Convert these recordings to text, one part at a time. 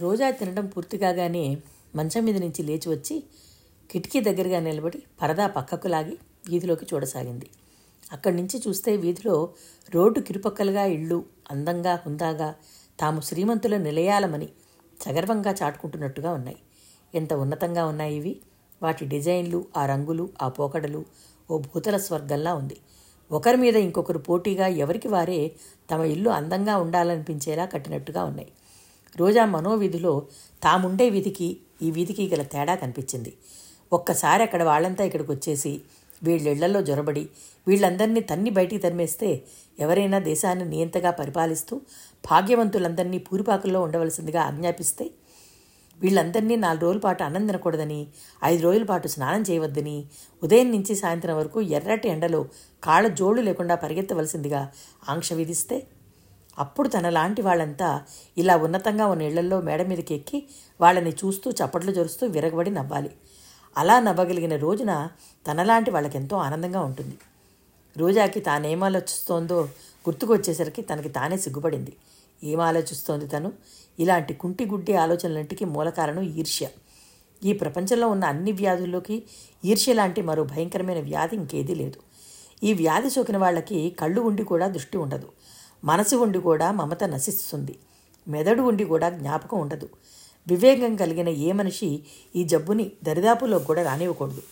రోజా తినడం పూర్తి కాగానే మంచం మీద నుంచి లేచి వచ్చి కిటికీ దగ్గరగా నిలబడి పరదా పక్కకు లాగి వీధిలోకి చూడసాగింది. అక్కడి నుంచి చూస్తే వీధిలో రోడ్డు కిరుపక్కలుగా ఇళ్ళు అందంగా హుందాగా తాము శ్రీమంతుల నిలయాలమని సగర్వంగా చాటుకుంటున్నట్టుగా ఉన్నాయి. ఎంత ఉన్నతంగా ఉన్నాయి ఇవి? వాటి డిజైన్లు ఆ రంగులు ఆ పోకడలు ఓ భూతల స్వర్గంలా ఉంది. ఒకరి మీద ఇంకొకరు పోటీగా ఎవరికి వారే తమ ఇల్లు అందంగా ఉండాలనిపించేలా కట్టినట్టుగా ఉన్నాయి. రోజా మనోవిధిలో తాముండే వీధికి ఈ వీధికి గల తేడా కనిపించింది. ఒక్కసారి అక్కడ వాళ్ళంతా ఇక్కడికి వచ్చేసి వీళ్ళిళ్ళలో జొరబడి వీళ్ళందరినీ తన్ని బయటికి తరిమేస్తే ఎవరైనా దేశాన్ని నియంతగా పరిపాలిస్తూ భాగ్యవంతులందరినీ పూరిపాకుల్లో ఉండవలసిందిగా ఆజ్ఞాపిస్తే వీళ్ళందరినీ నాలుగు రోజుల పాటు అన్నం తినకూడదని ఐదు రోజుల పాటు స్నానం చేయవద్దని ఉదయం నుంచి సాయంత్రం వరకు ఎర్రటి ఎండలో కాళ్ళ జోళ్ళు లేకుండా పరిగెత్తవలసిందిగా ఆంక్ష విధిస్తే అప్పుడు తనలాంటి వాళ్ళంతా ఇలా ఉన్నతంగా ఉన్న ఇళ్ళల్లో మేడ మీదకి ఎక్కి వాళ్ళని చూస్తూ చప్పట్లు జరుస్తూ విరగబడి నవ్వాలి. అలా నవ్వగలిగిన రోజున తనలాంటి వాళ్ళకెంతో ఆనందంగా ఉంటుంది. రోజాకి తానేం ఆలోచిస్తోందో గుర్తుకొచ్చేసరికి తనకి తానే సిగ్గుపడింది. ఏం ఆలోచిస్తోంది తను? ఇలాంటి కుంటి గుడ్డి ఆలోచనలంటికి మూలకారణం ఈర్ష్య. ఈ ప్రపంచంలో ఉన్న అన్ని వ్యాధుల్లోకి ఈర్ష్య లాంటి మరో భయంకరమైన వ్యాధి ఇంకేదీ లేదు. ఈ వ్యాధి సోకిన వాళ్ళకి కళ్ళు ఉండి కూడా దృష్టి ఉండదు. మనసు ఉండి కూడా మమత నశిస్తుంది. మెదడు ఉండి కూడా జ్ఞాపకం ఉండదు. వివేకం కలిగిన ఏ మనిషి ఈ జబ్బుని దరిదాపులో కూడా రానివ్వకూడదు.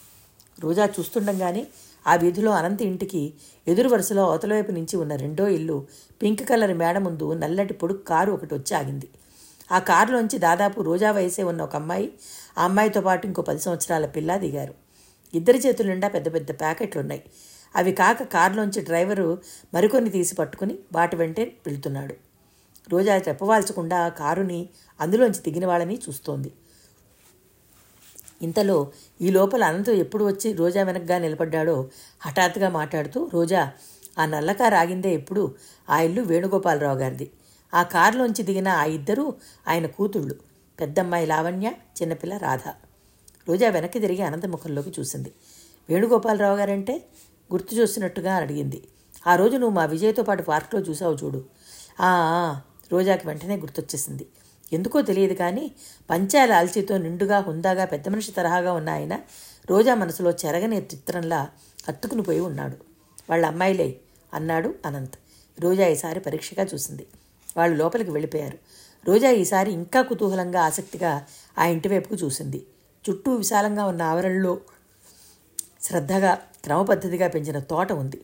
రోజా చూస్తుండగానే ఆ వీధిలో అనంత ఇంటికి ఎదురు వరుసలో అవతలవైపు నుంచి ఉన్న రెండో ఇల్లు పింక్ కలర్ మేడ ముందు నల్లటి పొడుగు కారు ఒకటి వచ్చి ఆగింది. ఆ కారులోంచి దాదాపు రోజా వయసే ఉన్న ఒక అమ్మాయి ఆ అమ్మాయితో పాటు ఇంకో పది సంవత్సరాల పిల్ల దిగారు. ఇద్దరి చేతుల నిండా పెద్ద పెద్ద ప్యాకెట్లు ఉన్నాయి అవి కాక కారులోంచి డ్రైవరు మరికొన్ని తీసి పట్టుకుని వాటి వెంటే వెళ్తున్నాడు. రోజా చెప్పవాల్చకుండా కారుని అందులోంచి దిగిన వాళ్ళని చూస్తోంది. ఇంతలో ఈ లోపల అనంతం ఎప్పుడు వచ్చి రోజా వెనక్గా నిలబడ్డాడో హఠాత్తుగా మాట్లాడుతూ రోజా ఆ నల్లకారు ఆగిందే ఎప్పుడు? ఆ ఇల్లు వేణుగోపాలరావు గారిది. ఆ కారులోంచి దిగిన ఆ ఇద్దరూ ఆయన కూతుళ్ళు పెద్దమ్మాయి లావణ్య చిన్నపిల్ల రాధ. రోజా వెనక్కి తిరిగి అనంత ముఖంలోకి చూసింది. వేణుగోపాలరావు గారంటే గుర్తు చూసినట్టుగా అడిగింది. ఆ రోజు నువ్వు మా విజయ్తో పాటు పార్క్లో చూసావు చూడు. ఆ రోజాకి వెంటనే గుర్తొచ్చేసింది. ఎందుకో తెలియదు కానీ పంచాల ఆల్చీతో నిండుగా హుందాగా పెద్ద మనిషి తరహాగా ఉన్న ఆయన రోజా మనసులో చెరగని చిత్రంలా అత్తుకుని పోయి ఉన్నాడు. వాళ్ళ అమ్మాయిలే అన్నాడు అనంత్. రోజా ఈసారి పరీక్షగా చూసింది. వాళ్ళు లోపలికి వెళ్ళిపోయారు. రోజా ఈసారి ఇంకా కుతూహలంగా ఆసక్తిగా ఆ ఇంటి వైపుకు చూసింది. చుట్టూ విశాలంగా ఉన్న ఆవరణలో శ్రద్ధగా క్రమపద్ధతిగా పెంచిన తోట ఉంది.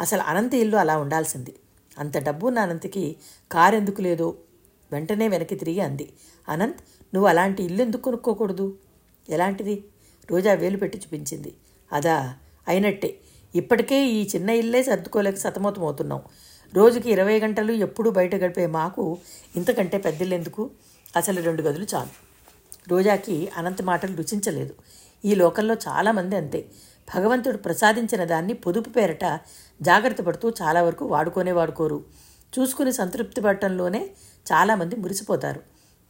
అసలు అనంత ఇల్లు అలా ఉండాల్సింది. అంత డబ్బు ఉన్న అనంతకి కారు ఎందుకు లేదో? వెంటనే వెనక్కి తిరిగి అంది. అనంత్ నువ్వు అలాంటి ఇల్లు ఎందుకు కొనుక్కోకూడదు? ఎలాంటిది? రోజా వేలు పెట్టి చూపించింది. అదా అయినట్టే. ఇప్పటికే ఈ చిన్న ఇల్లే సర్దుకోలేక సతమతమవుతున్నాం. రోజుకి ఇరవై గంటలు ఎప్పుడూ బయట గడిపే మాకు ఇంతకంటే పెద్దలు ఎందుకు? అసలు రెండు గదులు చాలు. రోజాకి అనంత మాటలు రుచించలేదు. ఈ లోకంలో చాలామంది అంతే. భగవంతుడు ప్రసాదించిన దాన్ని పొదుపు పేరట జాగ్రత్త పడుతూ చాలా వరకు వాడుకోనే వాడుకోరు. చూసుకుని సంతృప్తి పడటంలోనే చాలామంది మురిసిపోతారు.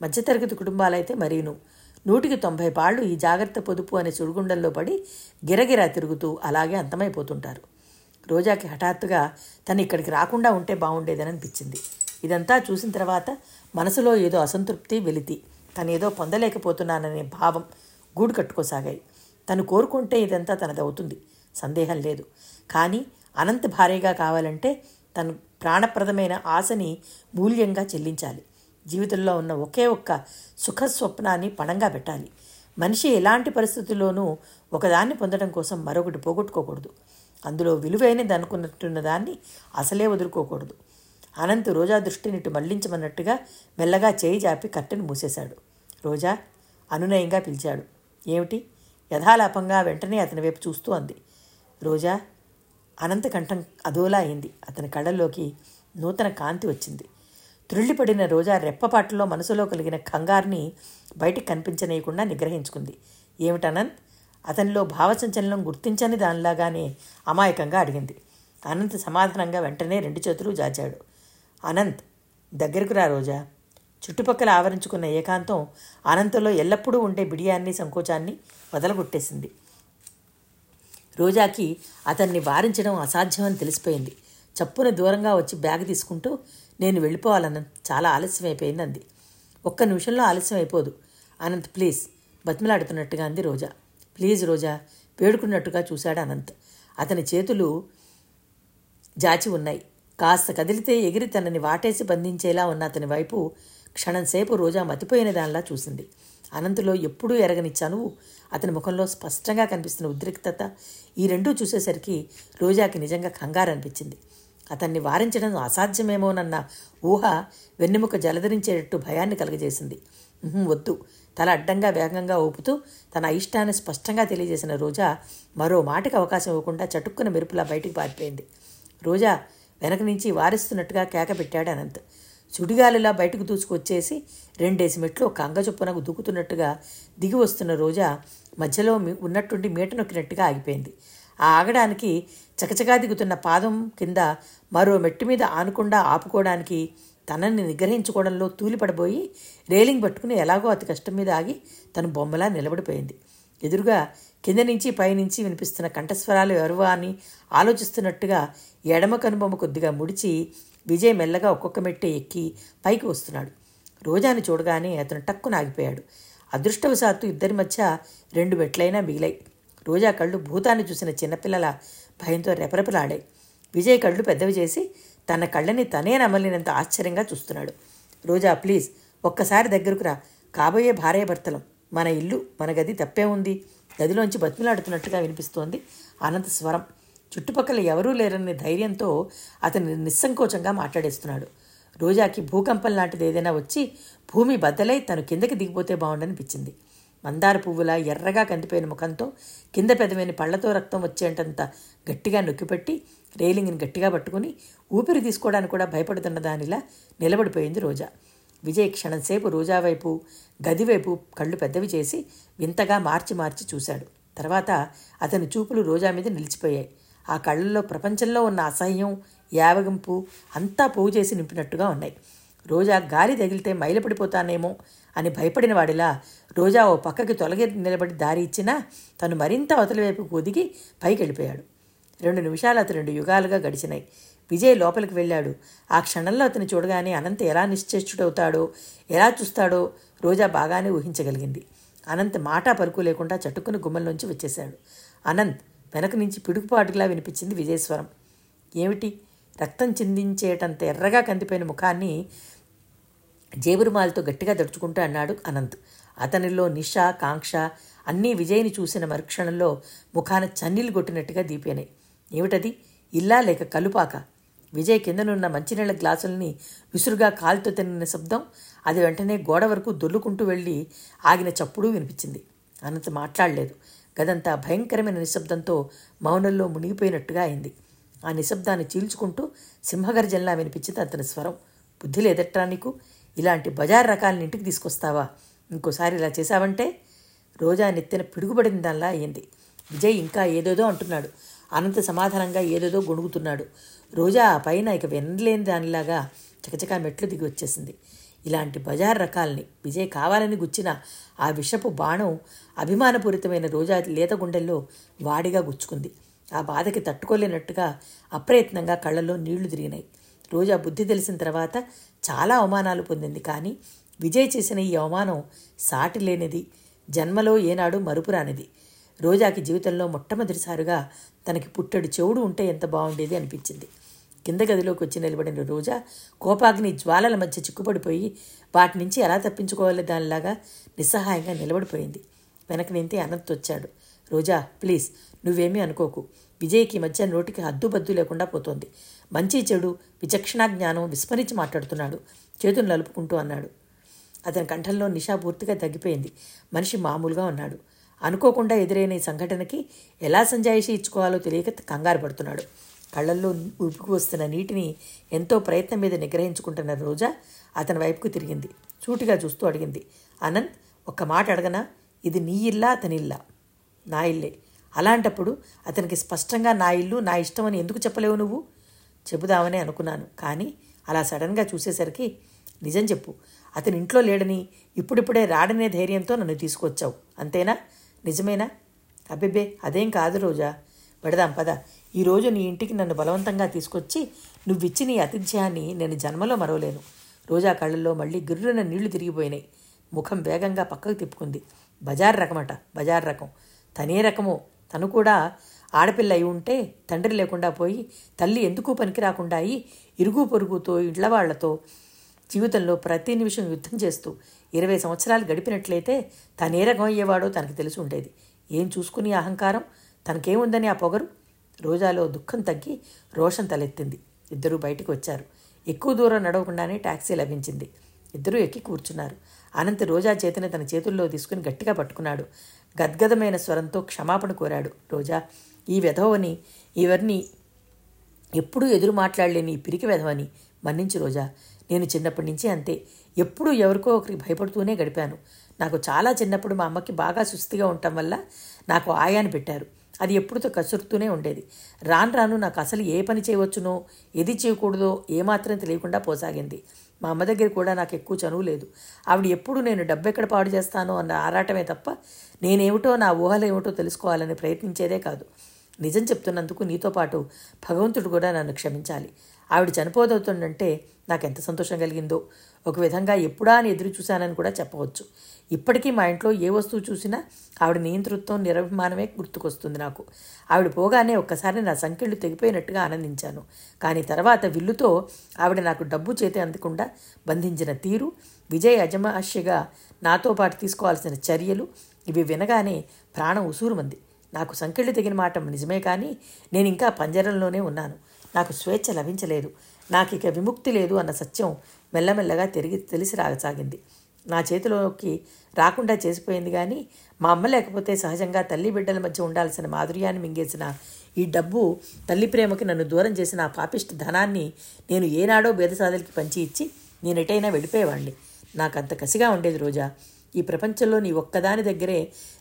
మధ్యతరగతి కుటుంబాలైతే మరీను. నూటికి తొంభై పాళ్ళు ఈ జాగ్రత్త పొదుపు అనే సుడిగుండంలో పడి గిరగిరా తిరుగుతూ అలాగే అంతమైపోతుంటారు. రోజాకి హఠాత్తుగా తను ఇక్కడికి రాకుండా ఉంటే బాగుండేదని అనిపించింది ఇదంతా చూసిన తర్వాత మనసులో ఏదో అసంతృప్తి వెలితి. తనేదో పొందలేకపోతున్నాననే భావం గూడు కట్టుకోసాగాయి. తను కోరుకుంటే ఇదంతా తనదవుతుంది. సందేహం లేదు. కానీ అనంత భారీగా కావాలంటే తను ప్రాణప్రదమైన ఆశని మూల్యంగా చెల్లించాలి. జీవితంలో ఉన్న ఒకే ఒక్క సుఖ స్వప్నాన్ని పణంగా పెట్టాలి. మనిషి ఎలాంటి పరిస్థితుల్లోనూ ఒకదాన్ని పొందడం కోసం మరొకటి పోగొట్టుకోకూడదు. అందులో విలువైనది అనుకున్నట్టున్న దాన్ని అసలే వదులుకోకూడదు. అనంత్ రోజా దృష్టిని ఇటు మళ్ళించమన్నట్టుగా మెల్లగా చేయి జాపి కట్టెను మూసేశాడు. రోజా అనునయంగా పిలిచాడు. ఏమిటి? యథాలాపంగా వెంటనే అతని వైపు చూస్తూ అంది. రోజా అనంత కంఠం అదోలా అయింది. అతని కళ్ళల్లోకి నూతన కాంతి వచ్చింది. త్రుళ్ళిపడిన రోజా రెప్పపాటలో మనసులో కలిగిన కంగారుని బయటికి కనిపించనీయకుండా నిగ్రహించుకుంది. ఏమిటనంత్ అతనిలో భావసంచలనం గుర్తించని దానిలాగానే అమాయకంగా అడిగింది. అనంత్ సమాధానంగా వెంటనే రెండు చేతులు జాచాడు. అనంత్ దగ్గరకు రా రోజా. చుట్టుపక్కల ఆవరించుకున్న ఏకాంతం అనంతలో ఎల్లప్పుడూ ఉండే బిడియాన్ని సంకోచాన్ని వదలగొట్టేసింది. రోజాకి అతన్ని వారించడం అసాధ్యమని తెలిసిపోయింది. చప్పున దూరంగా వచ్చి బ్యాగ్ తీసుకుంటూ నేను వెళ్ళిపోవాలన్న చాలా ఆలస్యమైపోయింది అంది. ఒక్క నిమిషంలో ఆలస్యం అయిపోదు అనంత్ ప్లీజ్ బతిమలాడుతున్నట్టుగా అంది రోజా. ప్లీజ్ రోజా వేడుకున్నట్టుగా చూశాడు అనంత్. అతని చేతులు జాచి ఉన్నాయి. కాస్త కదిలితే ఎగిరి తనని వాటేసి బంధించేలా ఉన్న అతని వైపు క్షణంసేపు రోజా మతిపోయిన దానిలా చూసింది. అనంతులో ఎప్పుడూ ఎరగనిచ్చాను. అతని ముఖంలో స్పష్టంగా కనిపిస్తున్న ఉద్రిక్తత ఈ రెండూ చూసేసరికి రోజాకి నిజంగా కంగారు అనిపించింది అతన్ని వారించడం అసాధ్యమేమోనన్న ఊహ వెన్నెముక జలధరించేటట్టు భయాన్ని కలగజేసింది. వద్దు. తల అడ్డంగా వేగంగా ఊపుతూ తన అయిష్టాన్ని స్పష్టంగా తెలియజేసిన రోజా మరో మాటకి అవకాశం ఇవ్వకుండా చటుక్కున మెరుపులా బయటికి పారిపోయింది. రోజా వెనక నుంచి వారిస్తున్నట్టుగా కేక పెట్టాడు అనంత్. సుడిగాలిలా బయటకు దూసుకొచ్చేసి రెండేసి మెట్లు ఒక అంగ చొప్పునకు దూకుతున్నట్టుగా దిగి వస్తున్న రోజా మధ్యలో ఉన్నట్టుండి మీట నొక్కినట్టుగా ఆగిపోయింది. ఆ ఆగడానికి చకచకా దిగుతున్న పాదం కింద మరో మెట్టు మీద ఆనకుండా ఆపుకోవడానికి తనని నిగ్రహించుకోవడంలో తూలిపడబోయి రేలింగ్ పట్టుకుని ఎలాగో అతి కష్టం మీద ఆగి తను బొమ్మలా నిలబడిపోయింది. ఎదురుగా కింద నుంచి పైనుంచి వినిపిస్తున్న కంఠస్వరాలు ఎవరువా అని ఆలోచిస్తున్నట్టుగా ఎడమ కనుబొమ్మ కొద్దిగా ముడిచి విజయ్ మెల్లగా ఒక్కొక్క మెట్టే ఎక్కి పైకి వస్తున్నాడు. రోజాని చూడగానే అతను టక్కున ఆగిపోయాడు. అదృష్టవశాత్తు ఇద్దరి మధ్య రెండు మెట్లైనా మిగిలాయి. రోజా కళ్ళు భూతాన్ని చూసిన చిన్నపిల్లల భయంతో రెపరెపలాడాయి. విజయ్ కళ్ళు పెద్దవి చేసి తన కళ్ళని తనే నమ్మలేనంత ఆశ్చర్యంగా చూస్తున్నాడు. రోజా ప్లీజ్ ఒక్కసారి దగ్గరకు రా. కాబోయే భార్యాభర్తలం. మన ఇల్లు మన గది తప్పే ఉంది. గదిలోంచి బతిమిలాడుతున్నట్టుగా వినిపిస్తోంది అనంత స్వరం. చుట్టుపక్కల ఎవరూ లేరనే ధైర్యంతో అతను నిస్సంకోచంగా మాట్లాడేస్తున్నాడు. రోజాకి భూకంపం లాంటిది ఏదైనా వచ్చి భూమి బద్దలై తను కిందకి దిగిపోతే బాగుండనిపించింది. మందార పువ్వులా ఎర్రగా కందిపోయిన ముఖంతో కింద పెదమైన పళ్ళతో రక్తం వచ్చేటంత గట్టిగా నొక్కిపెట్టి రైలింగ్ని గట్టిగా పట్టుకుని ఊపిరి తీసుకోవడానికి కూడా భయపడుతున్న దానిలా నిలబడిపోయింది రోజా. విజయ్ క్షణంసేపు రోజా వైపు గదివైపు కళ్ళు పెద్దవి చేసి వింతగా మార్చి మార్చి చూశాడు. తర్వాత అతని చూపులు రోజా మీద నిలిచిపోయాయి. ఆ కళ్ళల్లో ప్రపంచంలో ఉన్న అసహ్యం యావగింపు అంతా పోగు చేసి నింపినట్టుగా ఉన్నాయి. రోజా గాలి తగిలితే మైలపడిపోతానేమో అని భయపడిన వాడిలా రోజా ఓ పక్కకి తొలగి నిలబడి దారి ఇచ్చినా తను మరింత అవతల వైపు ఒదిగి పైకి వెళ్ళిపోయాడు రెండు నిమిషాలు అతను రెండు యుగాలుగా గడిచినాయి. విజయ్ లోపలికి వెళ్ళాడు. ఆ క్షణంలో అతను చూడగానే అనంత్ ఎలా నిశ్చేష్టుడవుతాడో ఎలా చూస్తాడో రోజా బాగానే ఊహించగలిగింది. అనంత్ మాట పరుకు లేకుండా చట్టుకుని గుమ్మంలోంచి వచ్చేశాడు. అనంత్ వెనక నుంచి పిడుగుపాటులా వినిపించింది విజయస్వరం. ఏమిటి? రక్తం చిందించేటంత ఎర్రగా కందిపోయిన ముఖాన్ని జేబురుమాలతో గట్టిగా దడుచుకుంటూ అన్నాడు అనంత్. అతనిలో నిష కాంక్ష అన్నీ విజయ్ని చూసిన మరుక్షణంలో ముఖాన చన్నీళ్ళు కొట్టినట్టుగా దీపానాయి. ఏమిటది? ఇల్లా లేక కలుపాక? విజయ్ కిందనున్న మంచినీళ్ళ గ్లాసుల్ని విసురుగా కాలుతో తిన్న శబ్దం అది వెంటనే గోడ వరకు దొల్లుకుంటూ వెళ్ళి ఆగిన చప్పుడు వినిపించింది. అనంత మాట్లాడలేదు. గదంతా భయంకరమైన నిశ్శబ్దంతో మౌనంలో మునిగిపోయినట్టుగా అయింది. ఆ నిశ్శబ్దాన్ని చీల్చుకుంటూ సింహగర్జనలా వినిపించింది అతని స్వరం. బుద్ధి లేదట్రా నీకు? ఇలాంటి బజార్ రకాలని ఇంటికి తీసుకొస్తావా? ఇంకోసారి ఇలా చేశావంటే? రోజా నెత్తిన పిడుగుబడిన దానిలా అయ్యింది విజయ్ ఇంకా ఏదేదో అంటున్నాడు. అనంత సమాధానంగా ఏదేదో గొణుగుతున్నాడు. రోజా ఆ పైన ఇక వినలేని దానిలాగా చకచకా మెట్లు దిగి వచ్చేసింది. ఇలాంటి బజార్ రకాల్ని విజయ్ కావాలని గుచ్చిన ఆ విషపు బాణం అభిమానపూరితమైన రోజా లేత గుండెల్లో వాడిగా గుచ్చుకుంది. ఆ బాధకి తట్టుకోలేనట్టుగా అప్రయత్నంగా కళ్ళల్లో నీళ్ళు తిరిగినాయి. రోజా బుద్ధి తెలిసిన తర్వాత చాలా అవమానాలు పొందింది కానీ విజయ్ చేసిన ఈ అవమానం సాటి లేనిది జన్మలో ఏనాడు మరుపురానిది రోజాకి జీవితంలో మొట్టమొదటిసారిగా తనకి పుట్టడు చెవుడు ఉంటే ఎంత బాగుండేది అనిపించింది. కింద గదిలోకి వచ్చి నిలబడిన రోజా కోపాగ్ని జ్వాలల మధ్య చిక్కుపడిపోయి వాటి నుంచి ఎలా తప్పించుకోవాలి దానిలాగా నిస్సహాయంగా నిలబడిపోయింది. వెనక నింతే అనంత్ వచ్చాడు. రోజా ప్లీజ్ నువ్వేమీ అనుకోకు. విజయ్కి మధ్య నోటికి హద్దుబద్దు లేకుండా పోతోంది. మంచి చెడు విచక్షణా జ్ఞానం విస్మరించి మాట్లాడుతున్నాడు. చేతులు నలుపుకుంటూ అన్నాడు. అతని కంఠంలో నిషా పూర్తిగా తగ్గిపోయింది. మనిషి మామూలుగా ఉన్నాడు. అనుకోకుండా ఎదురైన ఈ సంఘటనకి ఎలా సంజాయిషి ఇచ్చుకోవాలో తెలియక కంగారు పడుతున్నాడు. కళ్ళల్లో ఉప్పుకు వస్తున్న నీటిని ఎంతో ప్రయత్నం మీద నిగ్రహించుకుంటున్న రోజా అతని వైపుకు తిరిగింది. చూటిగా చూస్తూ అడిగింది అనంత్ ఒక్క మాట అడగనా? ఇది నీ ఇల్లా అతని ఇల్లా? నా ఇల్లే. అలాంటప్పుడు అతనికి స్పష్టంగా నా ఇల్లు నా ఇష్టం అని ఎందుకు చెప్పలేవు నువ్వు? చెబుదామని అనుకున్నాను కానీ అలా సడన్గా చూసేసరికి నిజం చెప్పు. అతని ఇంట్లో లేడని ఇప్పుడిప్పుడే రాడనే ధైర్యంతో నన్ను తీసుకొచ్చావు. అంతేనా? నిజమేనా? అబ్బిబ్బే అదేం కాదు రోజా. పెడదాం పద. ఈరోజు నీ ఇంటికి నన్ను బలవంతంగా తీసుకొచ్చి నువ్విచ్చి నీ ఆతిథ్యాన్ని నేను జన్మలో మరవలేను. రోజా కళ్ళల్లో మళ్ళీ గిర్రున నీళ్ళు తిరిగిపోయినాయి. ముఖం వేగంగా పక్కకు తిప్పుకుంది. బజార్ రకమట బజార్ రకం. తనే రకమో. తను కూడా ఆడపిల్ల అయి ఉంటే తండ్రి లేకుండా పోయి తల్లి ఎందుకు పనికి రాకుండా అయి ఇరుగు పొరుగుతో ఇండ్లవాళ్ళతో జీవితంలో ప్రతి నిమిషం యుద్ధం చేస్తూ ఇరవై సంవత్సరాలు గడిపినట్లయితే తనే రకం అయ్యేవాడో తనకు తెలిసి ఉండేది. ఏం చూసుకుని అహంకారం? తనకేముందని ఆ పొగరు? రోజాలో దుఃఖం తగ్గి రోషం తలెత్తింది. ఇద్దరూ బయటికి వచ్చారు. ఎక్కువ దూరం నడవకుండానే టాక్సీ లభించింది. ఇద్దరూ ఎక్కి కూర్చున్నారు. అనంత రోజా చేతిని తన చేతుల్లో తీసుకుని గట్టిగా పట్టుకున్నాడు. గద్గదమైన స్వరంతో క్షమాపణ కోరాడు. రోజా ఈ వెధవని ఇవన్నీ ఎప్పుడూ ఎదురు మాట్లాడలేని ఈ పిరికి వెధవని మన్నించు రోజా. నేను చిన్నప్పటి నుంచి అంతే. ఎప్పుడూ ఎవరికో ఒకరికి భయపడుతూనే గడిపాను. నాకు చాలా చిన్నప్పుడు మా అమ్మకి బాగా సుస్థిగా ఉండటం వల్ల నాకు ఆయాన్ని పెట్టారు. అది ఎప్పుడుతో కసురుతూనే ఉండేది. రాను రాను నాకు అసలు ఏ పని చేయవచ్చునో ఏది చేయకూడదో ఏమాత్రం తెలియకుండా పోసాగింది. మా అమ్మ దగ్గర కూడా నాకు ఎక్కువ చనువు లేదు. ఆవిడ ఎప్పుడు నేను డబ్బు ఎక్కడ పాడు చేస్తానో అన్న ఆరాటమే తప్ప నేనేమిటో నా ఊహలు ఏమిటో తెలుసుకోవాలని ప్రయత్నించేదే కాదు. నిజం చెప్తున్నందుకు నీతో పాటు భగవంతుడు కూడా నన్ను క్షమించాలి. ఆవిడ చనిపోదవుతుందంటే నాకు ఎంత సంతోషం కలిగిందో. ఒక విధంగా ఎప్పుడా అని ఎదురు చూశానని కూడా చెప్పవచ్చు. ఇప్పటికీ మా ఇంట్లో ఏ వస్తువు చూసినా ఆవిడ నియంతృత్వం నిరభిమానమే గుర్తుకొస్తుంది నాకు. ఆవిడ పోగానే ఒక్కసారి నా సంఖ్యలు తెగిపోయినట్టుగా ఆనందించాను. కానీ తర్వాత విల్లుతో ఆవిడ నాకు డబ్బు చేతి అందకుండా బంధించిన తీరు విజయ్ అజమాష్యగా నాతో పాటు తీసుకోవాల్సిన చర్యలు ఇవి వినగానే ప్రాణం ఉసూరుమంది. నాకు సంకెళ్ళు తెగిన మాట నిజమే కానీ నేను ఇంకా పంజరంలోనే ఉన్నాను. నాకు స్వేచ్ఛ లభించలేదు. నాకు ఇక విముక్తి లేదు అన్న సత్యం మెల్లమెల్లగా తిరిగి తెలిసి రాగసాగింది నా చేతిలోకి రాకుండా చేసిపోయింది కానీ మా అమ్మ లేకపోతే సహజంగా తల్లి బిడ్డల మధ్య ఉండాల్సిన మాధుర్యాన్ని మింగేసిన ఈ డబ్బు తల్లి ప్రేమకి నన్ను దూరం చేసిన ఆ పాపిష్టి ధనాన్ని నేను ఏనాడో బేదసాదులకి పంచి ఇచ్చి నేను ఎటైనా వెళ్ళిపోయేవాడిని నాకు అంత కసిగా ఉండేది రోజా. ఈ ప్రపంచంలో నీ ఒక్కదాని దగ్గరే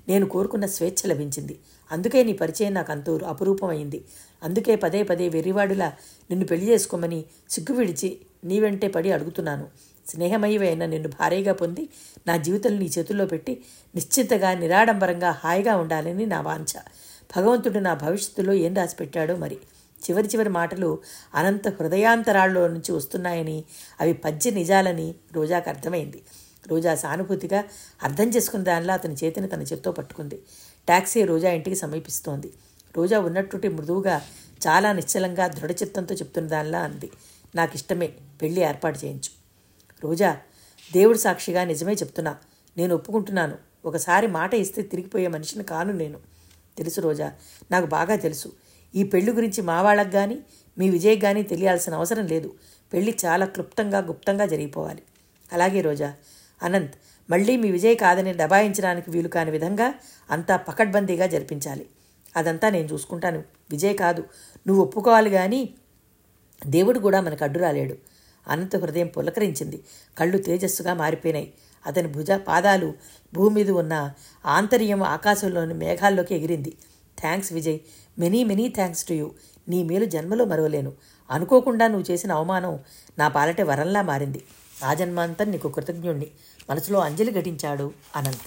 నేను కోరుకున్న స్వేచ్ఛ లభించింది. అందుకే నీ పరిచయం నాకు అంతూరు అపురూపమైంది. అందుకే పదే పదే వెర్రివాడిలా నిన్ను పెళ్ళి చేసుకోమని సిగ్గు విడిచి నీ వెంటే పడి అడుగుతున్నాను. స్నేహమయమైన నిన్ను భారీగా పొంది నా జీవితం నీ చేతుల్లో పెట్టి నిశ్చితగా నిరాడంబరంగా హాయిగా ఉండాలని నా వాంఛ. భగవంతుడు నా భవిష్యత్తులో ఏం రాసి పెట్టాడో మరి. చివరి చివరి మాటలు అనంత హృదయాంతరాల్లో నుంచి వస్తున్నాయని అవి పద్య నిజాలని రోజాకు అర్థమైంది. రోజా సానుభూతిగా అర్థం చేసుకున్న దానిలో అతని చేతిని తన చేత్తో పట్టుకుంది. టాక్సీ రోజా ఇంటికి సమీపిస్తోంది. రోజా ఉన్నట్టుండి మృదువుగా చాలా నిశ్చలంగా దృఢచిత్తంతో చెప్తున్న దానిలా అంది. నాకు ఇష్టమే పెళ్ళి ఏర్పాటు చేయించు. రోజా దేవుడు సాక్షిగా నిజమే చెప్తున్నా. నేను ఒప్పుకుంటున్నాను. ఒకసారి మాట ఇస్తే తిరిగిపోయే మనిషిని కాను నేను. తెలుసు రోజా నాకు బాగా తెలుసు. ఈ పెళ్ళి గురించి మా వాళ్ళకి కానీ మీ విజయ్ కానీ తెలియాల్సిన అవసరం లేదు. పెళ్ళి చాలా క్లుప్తంగా గుప్తంగా జరిగిపోవాలి. అలాగే రోజా అనంత్ మళ్ళీ మీ విజయ్ కాదని దబాయించడానికి వీలు కాని విధంగా అంతా పకడ్బందీగా జరిపించాలి. అదంతా నేను చూసుకుంటాను. విజయ్ కాదు. నువ్వు ఒప్పుకోవాలి కానీ దేవుడు కూడా మనకు అడ్డు రాలేడు. అనంత హృదయం పులకరించింది. కళ్ళు తేజస్సుగా మారిపోయినాయి. అతని భుజ పాదాలు భూమి మీద ఉన్న ఆంతర్యం ఆకాశంలోని మేఘాల్లోకి ఎగిరింది. Thanks Vijay. Many many thanks to you. నీ మేలు జన్మలో మరవలేను. అనుకోకుండా నువ్వు చేసిన అవమానం నా పాలటే వరంలా మారింది. ఆ జన్మాంతం నీకు కృతజ్ఞుణ్ణి. మనసులో అంజలి ఘటించాడు అనంత్.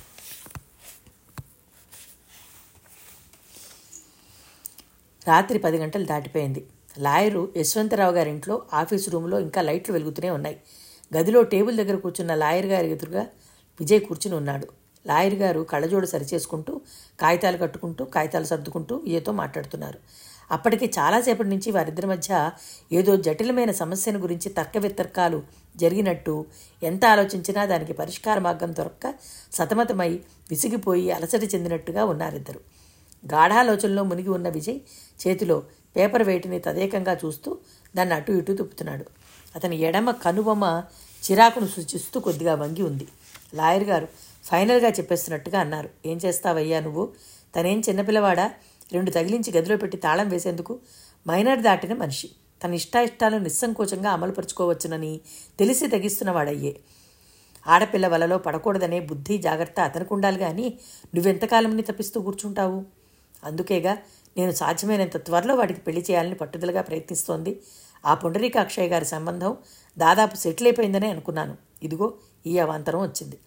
రాత్రి పది గంటలు దాటిపోయింది. లాయరు యశ్వంతరావు గారి ఇంట్లో రూమ్లో ఇంకా లైట్లు వెలుగుతూనే ఉన్నాయి. గదిలో టేబుల్ దగ్గర కూర్చున్న లాయర్ గారి ఎదురుగా విజయ్ కూర్చుని ఉన్నాడు. లాయర్ గారు కళ్ళజోడు సరిచేసుకుంటూ కాగితాలు కట్టుకుంటూ కాగితాలు సర్దుకుంటూ విజయ్తో మాట్లాడుతున్నారు. అప్పటికి చాలాసేపటి నుంచి వారిద్దరి మధ్య ఏదో జటిలమైన సమస్యను గురించి తర్క వితర్కాలు జరిగినట్టు ఎంత ఆలోచించినా దానికి పరిష్కార మార్గం దొరక్క సతమతమై విసిగిపోయి అలసట చెందినట్టుగా ఉన్నారిద్దరు. గాఢాలోచనలో మునిగి ఉన్న విజయ్ చేతిలో పేపర్ వేటిని తదేకంగా చూస్తూ దాన్ని అటు ఇటు తిప్పుతున్నాడు. అతని ఎడమ కనుబొమ్మ చిరాకును సూచిస్తూ కొద్దిగా వంగి ఉంది. లాయర్ గారు ఫైనల్గా చెప్పేస్తున్నట్టుగా అన్నారు. ఏం చేస్తావయ్యా నువ్వు? తనేం చిన్నపిల్లవాడా? రెండు తగిలించి గదిలో పెట్టి తాళం వేసేందుకు మైనర్ దాటిన మనిషి. తన ఇష్టాయిష్టాలను నిస్సంకోచంగా అమలుపరుచుకోవచ్చునని తెలిసి తగిస్తున్నవాడయ్యే. ఆడపిల్ల వలలో పడకూడదనే బుద్ధి జాగ్రత్త అతనికి ఉండాలి కానీ నువ్వెంతకాలంని తప్పిస్తూ కూర్చుంటావు? అందుకేగా నేను సాధ్యమైనంత త్వరలో వాడికి పెళ్ళి చేయాలని పట్టుదలగా ప్రయత్నిస్తోంది ఆ పుండరీకాక్షయ్య గారి సంబంధం దాదాపు సెటిల్ అయిపోయిందనే అనుకున్నాను. ఇదిగో ఈ అవాంతరం వచ్చింది.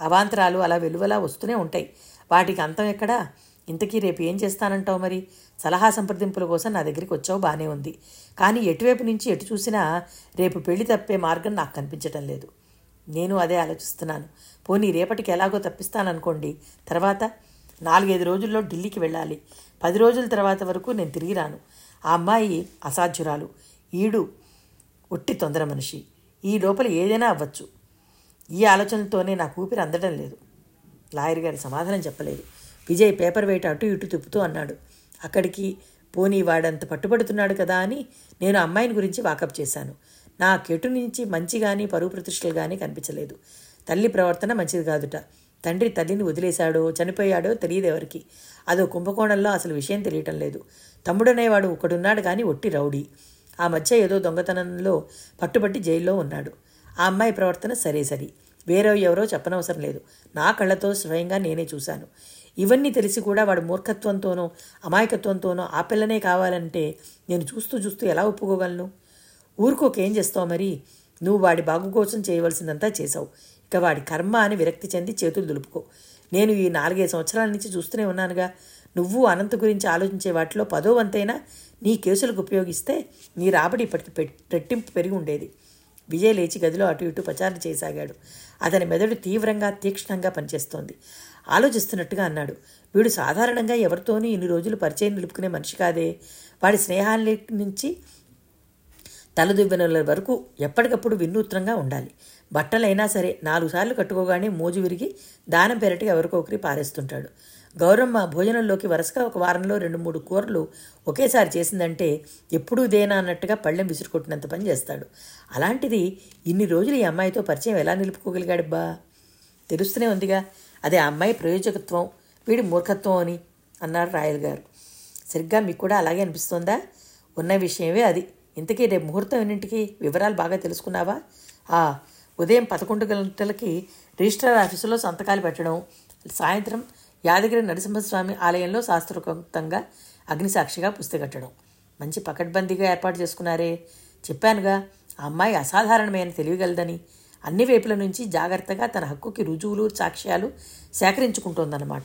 అవాంతరాలు అలా వెలువలా వస్తూనే ఉంటాయి. వాటికి అంతం ఎక్కడా? ఇంతకీ రేపు ఏం చేస్తానంటావు మరి? సలహా సంప్రదింపుల కోసం నా దగ్గరికి వచ్చావు బాగానే ఉంది. కానీ ఎటువైపు నుంచి ఎటు చూసినా రేపు పెళ్ళి తప్పే మార్గం నాకు కనిపించటం లేదు. నేను అదే ఆలోచిస్తున్నాను. పోనీ రేపటికి ఎలాగో తప్పిస్తాననుకోండి. తర్వాత నాలుగైదు రోజుల్లో ఢిల్లీకి వెళ్ళాలి. పది రోజుల తర్వాత వరకు నేను తిరిగి రాను. ఆ అమ్మాయి అసాధ్యురాలు. ఈడు ఒట్టి తొందర మనిషి. ఈ లోపల ఏదైనా అవ్వచ్చు. ఈ ఆలోచనలతోనే నాకు ఊపిరి అందడం లేదు. లాయర్ గారి సమాధానం చెప్పలేదు. విజయ్ పేపర్ వెయిట్ అటు ఇటు తిప్పుతూ అన్నాడు. అక్కడికి పోనీ వాడంత పట్టుబడుతున్నాడు కదా అని నేను అమ్మాయిని గురించి వాకప్ చేశాను. నా కెటు నుంచి మంచి కానీ పరువు ప్రతిష్టలు కానీ కనిపించలేదు. తల్లి ప్రవర్తన మంచిది కాదుట. తండ్రి తల్లిని వదిలేశాడో చనిపోయాడో తెలియదు ఎవరికి. అదో కుంభకోణంలో అసలు విషయం తెలియటం లేదు. తమ్ముడనేవాడు ఒకడున్నాడు కానీ ఒట్టి రౌడీ. ఆ మధ్య ఏదో దొంగతనంలో పట్టుబట్టి జైల్లో ఉన్నాడు. ఆ అమ్మాయి ప్రవర్తన సరే సరి. వేరే ఎవరో చెప్పనవసరం లేదు. నా కళ్ళతో స్వయంగా నేనే చూశాను. ఇవన్నీ తెలిసి కూడా వాడు మూర్ఖత్వంతోనో అమాయకత్వంతోనో ఆ పిల్లనే కావాలంటే నేను చూస్తూ చూస్తూ ఎలా ఒప్పుకోగలను? ఊరుకోకేం చేస్తావు మరి? నువ్వు వాడి బాగు కోసం చేయవలసిందంతా చేశావు. ఇక వాడి కర్మ అని విరక్తి చెంది చేతులు దులుపుకో. నేను ఈ నాలుగైదు సంవత్సరాల నుంచి చూస్తూనే ఉన్నానుగా. నువ్వు అనంత గురించి ఆలోచించే వాటిలో పదో వంతైనా నీ కేసులకు ఉపయోగిస్తే నీ రాబడి ఇప్పటికి రెట్టింపు పెరిగి ఉండేది. విజయ్ లేచి గదిలో అటు ఇటు ప్రచారం చేయసాగాడు. అతని మెదడు తీవ్రంగా తీక్షణంగా పనిచేస్తోంది. ఆలోచిస్తున్నట్టుగా అన్నాడు. వీడు సాధారణంగా ఎవరితోనూ ఇన్ని రోజులు పరిచయం నిలుపుకునే మనిషి కాదే. వాడి స్నేహాన్ని నుంచి తలదువ్వెనల వరకు ఎప్పటికప్పుడు వినూత్నంగా ఉండాలి. బట్టలైనా సరే నాలుగు సార్లు కట్టుకోగానే మోజు విరిగి దానం పెరటిగా ఎవరికొకరి పారేస్తుంటాడు. గౌరమ్మ భోజనంలోకి వరుసగా ఒక వారంలో రెండు మూడు కూరలు ఒకేసారి చేసిందంటే ఎప్పుడూ దేనా అన్నట్టుగా పళ్ళెం విసురుకొట్టినంత పని చేస్తాడు. అలాంటిది ఇన్ని రోజులు ఈ అమ్మాయితో పరిచయం ఎలా నిలుపుకోగలిగాడబ్బా తెలుస్తూనే ఉందిగా. అదే ఆ అమ్మాయి ప్రయోజకత్వం వీడి మూర్ఖత్వం అని అన్నారు రాయల్ గారు. సరిగ్గా మీకు కూడా అలాగే అనిపిస్తోందా? ఉన్న విషయమే అది. ఇంతకీ రేపు ముహూర్తం ఎన్నింటికి? వివరాలు బాగా తెలుసుకున్నావా? ఆ ఉదయం పదకొండు గంటలకి రిజిస్ట్రార్ ఆఫీసులో సంతకాలు పెట్టడం సాయంత్రం యాదగిరి నరసింహస్వామి ఆలయంలో శాస్త్రోక్తంగా అగ్నిసాక్షిగా పుస్తకట్టడం మంచి పకడ్బందీగా ఏర్పాటు చేసుకున్నారే. చెప్పానుగా ఆ అమ్మాయి అసాధారణమైన తెలియగలదని. అన్ని వైపుల నుంచి జాగ్రత్తగా తన హక్కుకి రుజువులు సాక్ష్యాలు సేకరించుకుంటోందన్నమాట.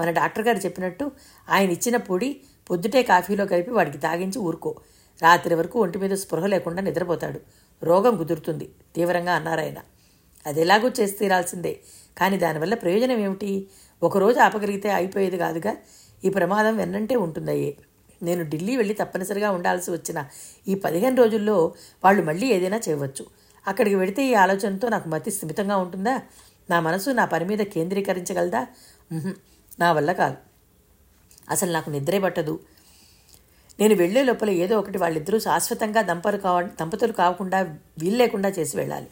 మన డాక్టర్ గారు చెప్పినట్టు ఆయన ఇచ్చిన పొడి పొద్దుటే కాఫీలో కలిపి వాడికి తాగించి ఊరుకో. రాత్రి వరకు ఒంటి మీద స్పృహ లేకుండా నిద్రపోతాడు. రోగం కుదురుతుంది. తీవ్రంగా అన్నారాయన అది ఎలాగో చేసి తీరాల్సిందే. కానీ దానివల్ల ప్రయోజనం ఏమిటి? ఒకరోజు ఆపగలిగితే అయిపోయేది కాదుగా? ఈ ప్రమాదం వెన్నంటే ఉంటుందయ్యే. నేను ఢిల్లీ వెళ్ళి తప్పనిసరిగా ఉండాల్సి వచ్చిన ఈ పదిహేను రోజుల్లో వాళ్ళు మళ్ళీ ఏదైనా చేయవచ్చు. అక్కడికి వెడితే ఈ ఆలోచనతో నాకు మతి స్థిమితంగా ఉంటుందా? నా మనసు నా పని మీద కేంద్రీకరించగలదా? నా వల్ల కాదు. అసలు నాకు నిద్రే పట్టదు. నేను వెళ్ళే లోపల ఏదో ఒకటి వాళ్ళిద్దరూ శాశ్వతంగా దంపలు కావ దంపతులు కాకుండా వీల్లేకుండా చేసి వెళ్ళాలి.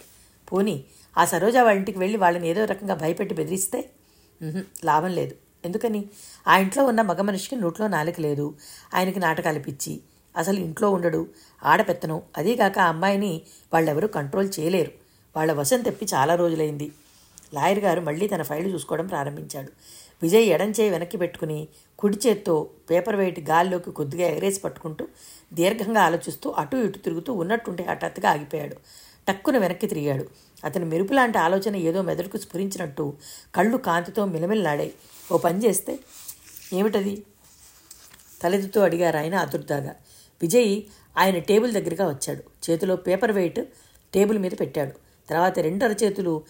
పోనీ ఆ సరోజా వాళ్ళ ఇంటికి వెళ్ళి వాళ్ళని ఏదో రకంగా భయపెట్టి బెదిరిస్తే? లాభం లేదు. ఎందుకని? ఆ ఇంట్లో ఉన్న మగ మనిషికి నోట్లో నాలుక లేదు. ఆయనకి నాటకాలు పిచ్చి. అసలు ఇంట్లో ఉండడు. ఆడపెత్తను. అదీగాక ఆ అమ్మాయిని వాళ్ళెవరూ కంట్రోల్ చేయలేరు. వాళ్ళ వశం తెప్పి చాలా రోజులైంది. లాయర్ గారు మళ్ళీ తన ఫైల్ చూసుకోవడం ప్రారంభించాడు. విజయ్ ఎడంచేయి వెనక్కి పెట్టుకుని కుడి చేత్తో పేపర్ వెయిట్ గాల్లోకి కొద్దిగా ఎగరేసి పట్టుకుంటూ దీర్ఘంగా ఆలోచిస్తూ అటు ఇటు తిరుగుతూ ఉన్నట్టుంటే హఠాత్తుగా ఆగిపోయాడు. టక్కున వెనక్కి తిరిగాడు. అతని మెరుపు లాంటి ఆలోచన ఏదో మెదడుకు స్ఫురించినట్టు కళ్ళు కాంతితో మిలమిల్లాడాయి. ఓ పని చేస్తే? ఏమిటది? తలెత్తుతో అడిగారు ఆయన అదుర్దాగా విజయ్ ఆయన టేబుల్ దగ్గరగా వచ్చాడు. చేతిలో పేపర్ వెయిట్ టేబుల్ మీద పెట్టాడు. తర్వాత రెండర చేతులు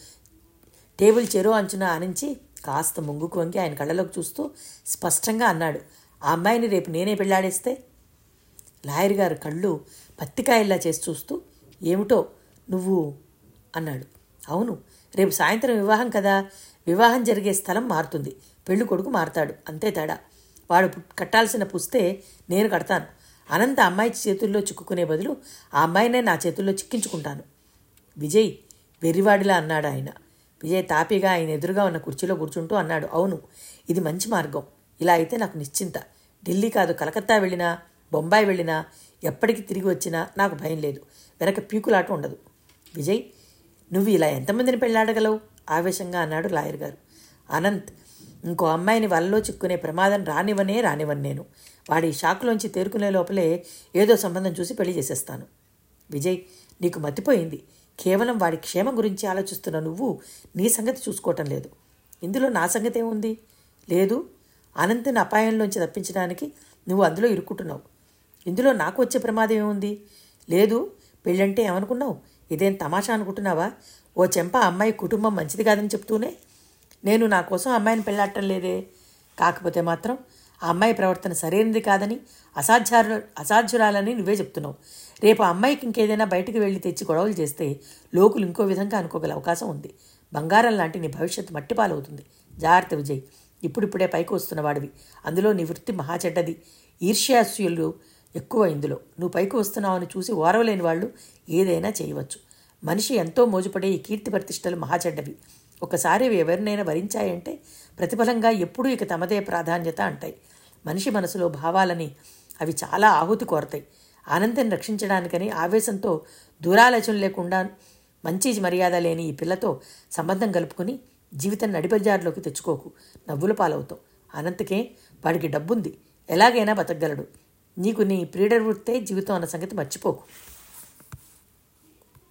టేబుల్ చెరో అంచున ఆనించి కాస్త ముంగుకు వంగి ఆయన కళ్ళలోకి చూస్తూ స్పష్టంగా అన్నాడు ఆ అమ్మాయిని రేపు నేనే పెళ్ళాడేస్తే? లాయర్ గారు కళ్ళు పత్తికాయల్లా చేసి చూస్తూ ఏమిటో నువ్వు? అన్నాడు. అవును రేపు సాయంత్రం వివాహం కదా. వివాహం జరిగే స్థలం మారుతుంది. పెళ్ళి కొడుకు మారతాడు. అంతే తేడా. వాడు కట్టాల్సిన పుస్తే నేను కడతాను. అనంత అమ్మాయి చేతుల్లో చిక్కుకునే బదులు ఆ అమ్మాయినే నా చేతుల్లో చిక్కించుకుంటాను. విజయ్ వెర్రివాడిలా అన్నాడు ఆయన. విజయ్ తాపీగా ఆయన ఎదురుగా ఉన్న కుర్చీలో కూర్చుంటూ అన్నాడు అవును ఇది మంచి మార్గం. ఇలా అయితే నాకు నిశ్చింత. ఢిల్లీ కాదు కలకత్తా వెళ్ళినా బొంబాయి వెళ్ళినా ఎప్పటికి తిరిగి వచ్చినా నాకు భయం లేదు. వెనక పీకులాట ఉండదు. విజయ్ నువ్వు ఇలా ఎంతమందిని పెళ్ళాడగలవు? ఆవేశంగా అన్నాడు లాయర్ గారు. అనంత్ ఇంకో అమ్మాయిని వలలో చిక్కునే ప్రమాదం రానివనే రానివని నేను. వాడి షాక్లోంచి తేరుకునే లోపలే ఏదో సంబంధం చూసి పెళ్ళి చేసేస్తాను. విజయ్ నీకు మతిపోయింది. కేవలం వాడి క్షేమం గురించి ఆలోచిస్తున్న నువ్వు నీ సంగతి చూసుకోవటం లేదు. ఇందులో నా సంగతి ఏముంది? లేదు. అనంతని అపాయంలోంచి తప్పించడానికి నువ్వు అందులో ఇరుక్కుంటున్నావు. ఇందులో నాకు వచ్చే ప్రమాదం ఏముంది? లేదు. పెళ్ళంటే ఏమనుకున్నావు? ఇదేం తమాషా అనుకుంటున్నావా? ఓ చెంప అమ్మాయి కుటుంబం మంచిది కాదని చెప్తూనే? నేను నా కోసం అమ్మాయిని పెళ్ళాడటం లేదే. కాకపోతే మాత్రం ఆ అమ్మాయి ప్రవర్తన సరైనది కాదని అసాధ్యారు అసాధ్యురాలని నువ్వే చెప్తున్నావు. రేపు అమ్మాయికి ఇంకేదైనా బయటకు వెళ్ళి తెచ్చి గొడవలు చేస్తే లోకులు ఇంకో విధంగా అనుకోగల అవకాశం ఉంది. బంగారం లాంటి నీ భవిష్యత్తు మట్టిపాలవుతుంది. జాగ్రత్త విజయ్. ఇప్పుడిప్పుడే పైకి వస్తున్నవాడివి అందులో నీ వృత్తి మహాచెడ్డది ఈర్ష్యాస్యులు ఎక్కువ ఇందులో. నువ్వు పైకి వస్తున్నావని చూసి ఓరవలేని వాళ్ళు ఏదైనా చేయవచ్చు. మనిషి ఎంతో మోజుపడే ఈ కీర్తి ప్రతిష్టలు మహాచెడ్డవి ఒకసారి ఎవరినైనా వరించాయంటే ప్రతిఫలంగా ఎప్పుడూ ఇక తమదే ప్రాధాన్యత అంటాయి. మనిషి మనసులో భావాలని అవి చాలా ఆహుతి కోరతాయి ఆనందం రక్షించడానికని ఆవేశంతో దూరాలోచన లేకుండా మంచి మర్యాద లేని ఈ పిల్లతో సంబంధం కలుపుకుని జీవితం నడిబజార్లోకి తెచ్చుకోకు. నవ్వుల పాలవుతావు. అనంతకే వాడికి డబ్బుంది. ఎలాగైనా బతకగలడు. నీకు నీ ప్రీడర్ వృత్తే జీవితం అన్న సంగతి మర్చిపోకు.